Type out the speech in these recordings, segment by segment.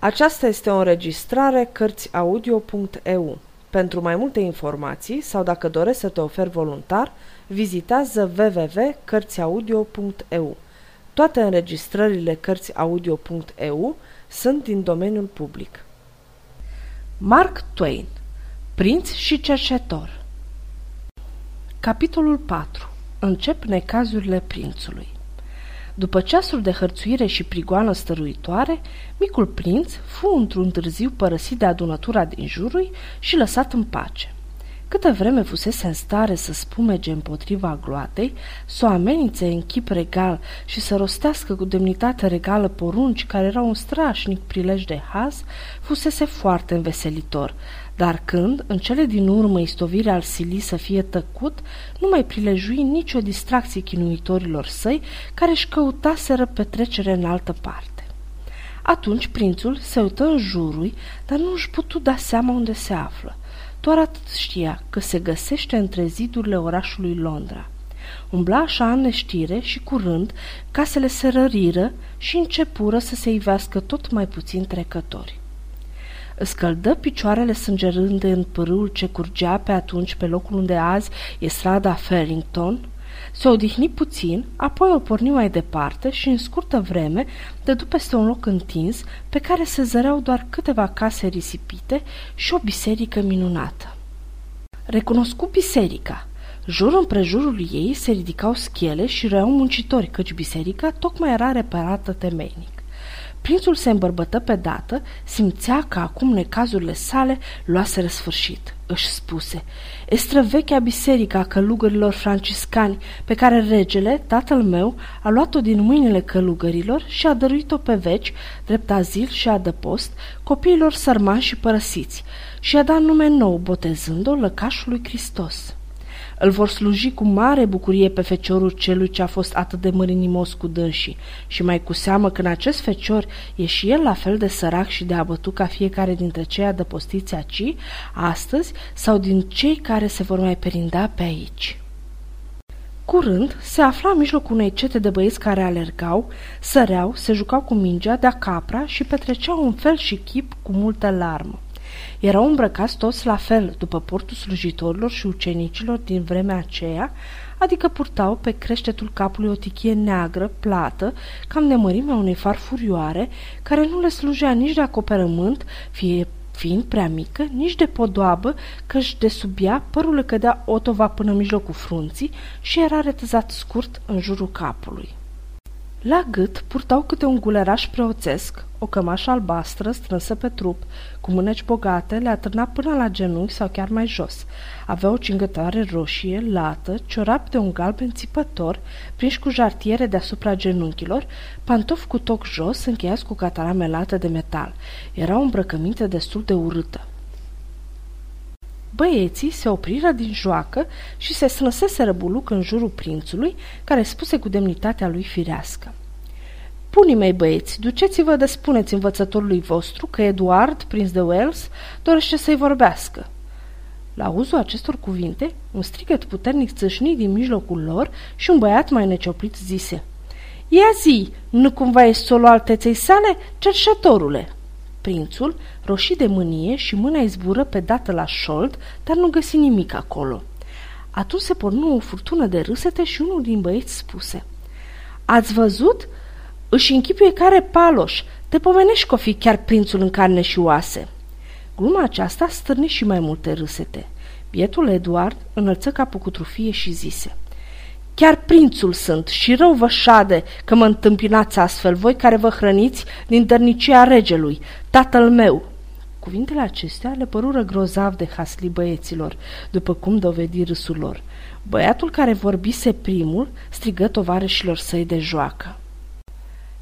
Aceasta este o înregistrare Cărțiaudio.eu. Pentru mai multe informații sau dacă dorești să te oferi voluntar, vizitează www.cărțiaudio.eu. Toate înregistrările Cărțiaudio.eu sunt din domeniul public. Mark Twain Prinț și cercetor Capitolul 4 Încep necazurile prințului după ceasuri de hărțuire și prigoană stăruitoare, micul prinț fu într-un târziu părăsit de adunătura din jurul și lăsat în pace. Câtă vreme fusese în stare să spumege împotriva gloatei, să o amenințe în chip regal și să rostească cu demnitate regală porunci care erau un strașnic prilej de haz, fusese foarte înveselitor, dar când, în cele din urmă, istovirea al sili să fie tăcut, nu mai prilejui nicio distracție chinuitorilor săi, care își căutaseră petrecere în altă parte. Atunci prințul se uită în jurul, dar nu își putu da seama unde se află. Doar atât știa că se găsește între zidurile orașului Londra. Umbla așa în neștire și curând casele se răriră și începură să se ivească tot mai puțin trecători. Scăldă picioarele sângerânde în pârâul ce curgea pe atunci pe locul unde azi e strada Farrington, se odihni puțin, apoi o porni mai departe și în scurtă vreme dădu peste un loc întins pe care se zăreau doar câteva case risipite și o biserică minunată. Recunoscu biserica. Jur împrejurul ei se ridicau schele și răiau muncitori, căci biserica tocmai era reparată temeinic. Prințul se îmbărbătă pe dată, simțea că acum necazurile sale luaseră sfârșit. Își spuse, estrăvechea biserica călugărilor franciscani, pe care regele, tatăl meu, a luat-o din mâinile călugărilor și a dăruit-o pe veci, drept azil și adăpost, copiilor sărmani și părăsiți, și a dat nume nou, botezând-o lăcașului Hristos. Îl vor sluji cu mare bucurie pe feciorul celui ce a fost atât de mărinimos cu dânsii și mai cu seamă că în acest fecior e și el la fel de sărac și de abătut ca fiecare dintre cei adăpostiți aci, astăzi, sau din cei care se vor mai perinda pe aici. Curând, se afla în mijlocul unei cete de băieți care alergau, săreau, se jucau cu mingea de-a capra și petreceau un fel și chip cu multă larmă. Erau îmbrăcați toți la fel, după portul slujitorilor și ucenicilor din vremea aceea, adică purtau pe creștetul capului o tichie neagră, plată, cam de mărimea unei farfurioare, care nu le slujea nici de acoperământ, fie fiind prea mică, nici de podoabă, căci de sub ea părul le cădea otova până în mijlocul frunții și era retăzat scurt în jurul capului. La gât purtau câte un guleraș preoțesc, o cămașă albastră strânsă pe trup, cu mâneci bogate, le atârna până la genunchi sau chiar mai jos. Avea o cingătoare roșie, lată, ciorap de un galben țipător, prinși cu jartiere deasupra genunchilor, pantofi cu toc jos, încheiați cu catarame lată de metal. Era o îmbrăcăminte destul de urâtă. Băieții se opriră din joacă și se snăseseră buluc în jurul prințului, care spuse cu demnitatea lui firească. Punii mei băieți, duceți-vă de spuneți învățătorului vostru că Eduard, prinț de Wales, dorește să-i vorbească. La uzul acestor cuvinte, un strigăt puternic țâșni din mijlocul lor și un băiat mai necioplit zise Ia zi, nu cumva e solul alteței sale, cerșătorule!" Prințul, roșii de mânie și mâna izbură pe dată la șold, dar nu găsi nimic acolo. Atunci se pornu o furtună de râsete și unul din băieți spuse Ați văzut? Își închipuie care paloș. Te pomenești că o fi chiar prințul în carne și oase." Gluma aceasta stârni și mai multe râsete. Bietul Eduard înălță capul cu trufie și zise – Chiar prințul sunt și rău vă șade că mă întâmpinați astfel, voi care vă hrăniți din dărnicia regelui, tatăl meu. Cuvintele acestea le părură grozav de hasli băieților, după cum dovedi râsul lor. Băiatul care vorbise primul strigă tovarășilor săi de joacă.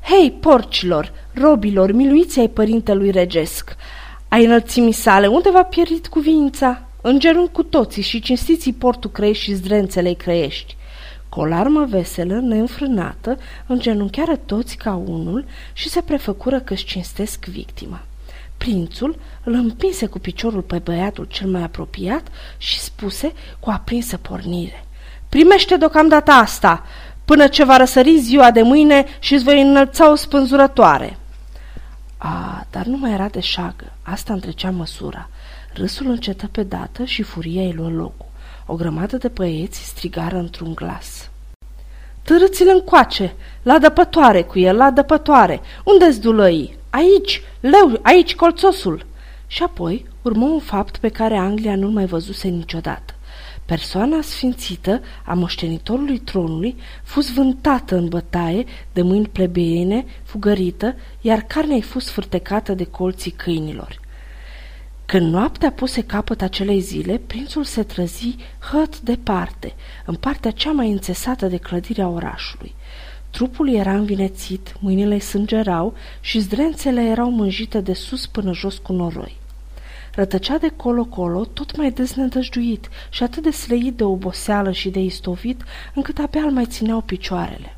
Hei, porcilor, robilor, miluiți ai părintelui regesc! Ai înălțimii sale, unde v-a pierit cuvința? În genunchi cu toții și cinstiții portul creiești și zdrențele creiești. Cu o larmă veselă, neînfrânată, îngenunchiară toți ca unul și se prefăcură că-și cinstesc victima. Prințul îl împinse cu piciorul pe băiatul cel mai apropiat și spuse cu aprinsă pornire. Primește deocamdată asta, până ce va răsări ziua de mâine și îți voi înălța o spânzurătoare. A, dar nu mai era de șagă, asta întrecea măsura. Râsul încetă pe dată și furia îi luă locul. O grămadă de băieți strigară într-un glas. Târâți-l încoace, la dăpătoare cu el, la dăpătoare. Unde-s dulăii? Aici, leu, aici colțosul. Și apoi urmă un fapt pe care Anglia nu-l mai văzuse niciodată. Persoana sfințită a moștenitorului tronului fus vântată în bătaie de mâini plebeiene, fugărită, iar carnea-i fus fârtecată de colții câinilor. Când noaptea puse capăt acelei zile, prințul se trăzi hăt departe, în partea cea mai înțesată de clădirea orașului. Trupul era învinețit, mâinile sângerau și zdrențele erau mânjite de sus până jos cu noroi. Rătăcea de colo-colo, tot mai deznădăjduit și atât de sleit de oboseală și de istovit, încât abia îl mai țineau picioarele.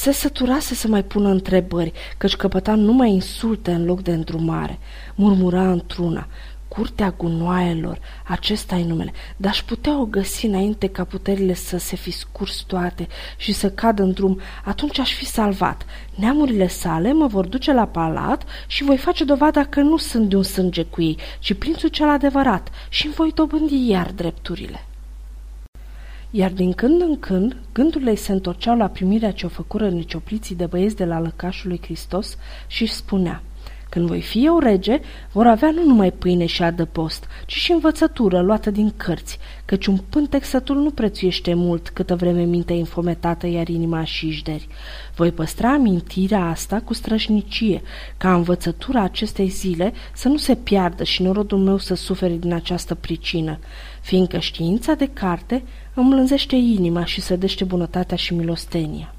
Se săturase să mai pună întrebări, căci căpăta numai insulte în loc de îndrumare. Murmura într-una, curtea gunoaielor, acesta e numele, dar aș putea o găsi înainte ca puterile să se fi scurs toate și să cadă în drum, atunci aș fi salvat. Neamurile sale mă vor duce la palat și voi face dovada că nu sunt de un sânge cu ei, ci prințul cel adevărat și îmi voi dobândi iar drepturile iar din când în când gândurile îi se întorceau la primirea ce o făcură niciopliții de băieți de la lăcașul lui Hristos și își spunea când voi fi eu rege, vor avea nu numai pâine și adăpost, ci și învățătură luată din cărți, căci un pântec sătul nu prețuiește mult câtă vreme mintea infometată iar inima și ișderi. Voi păstra amintirea asta cu strășnicie, ca învățătura acestei zile să nu se piardă și norodul meu să sufere din această pricină, fiindcă știința de carte îmi lânzește inima și sădește bunătatea și milostenia.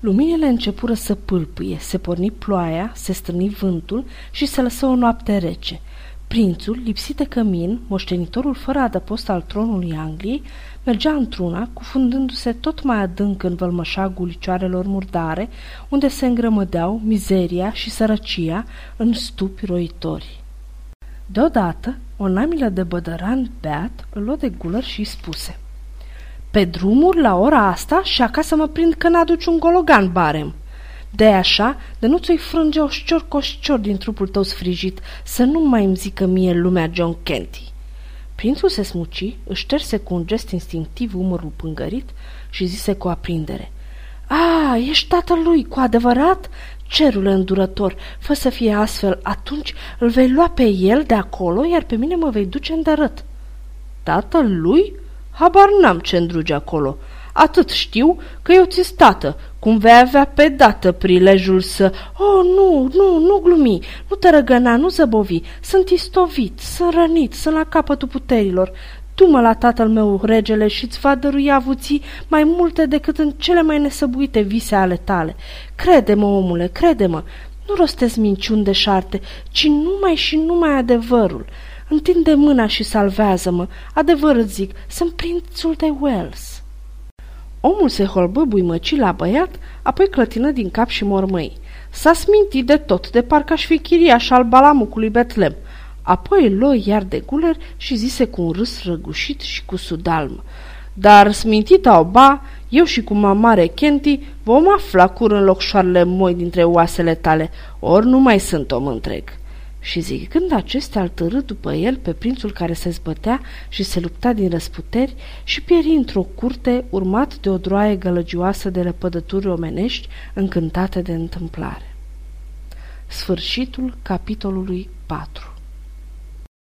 Luminile începură să pâlpâie, se porni ploaia, se strâni vântul și se lăsă o noapte rece. Prințul, lipsit de cămin, moștenitorul fără adăpost al tronului Angliei, mergea într-una, cufundându-se tot mai adânc în vălmășagul licioarelor murdare, unde se îngrămădeau mizeria și sărăcia în stupi roitori. Deodată, o namilă de bădăran beat îl luă de gulăr și spuse – pe drumuri la ora asta și acasă mă prind că n-aduci un gologan barem. de așa, de nu ți-o frânge o șcior coșcior din trupul tău sfrijit, să nu mai îmi zică mie lumea John Kenty. Prințul se smuci, își șterse cu un gest instinctiv umărul pângărit și zise cu aprindere. A, ești tatăl lui, cu adevărat? Cerule îndurător, fă să fie astfel, atunci îl vei lua pe el de acolo, iar pe mine mă vei duce în dărât. Tatăl lui? Habar n-am ce îndruge acolo. Atât știu că eu ți tată, cum vei avea pe dată prilejul să... Oh, nu, nu, nu glumi, nu te răgăna, nu zăbovi, sunt istovit, sunt rănit, sunt la capătul puterilor. Du-mă la tatăl meu, regele, și îți va dărui avuții mai multe decât în cele mai nesăbuite vise ale tale. Crede-mă, omule, crede-mă, nu rostesc minciuni de șarte, ci numai și numai adevărul. Întinde mâna și salvează-mă. Adevăr îți zic, sunt prințul de Wells. Omul se holbă buimăci la băiat, apoi clătină din cap și mormăi. S-a smintit de tot, de parcă aș fi chiriaș al balamucului Betlem. Apoi îl luă iar de guler și zise cu un râs răgușit și cu sudalmă. Dar smintita oba, eu și cu mamare Kenti vom afla curând locșoarele moi dintre oasele tale, ori nu mai sunt om întreg și zicând acestea al târât după el pe prințul care se zbătea și se lupta din răsputeri și pieri într-o curte urmat de o droaie gălăgioasă de lepădături omenești încântate de întâmplare. Sfârșitul capitolului 4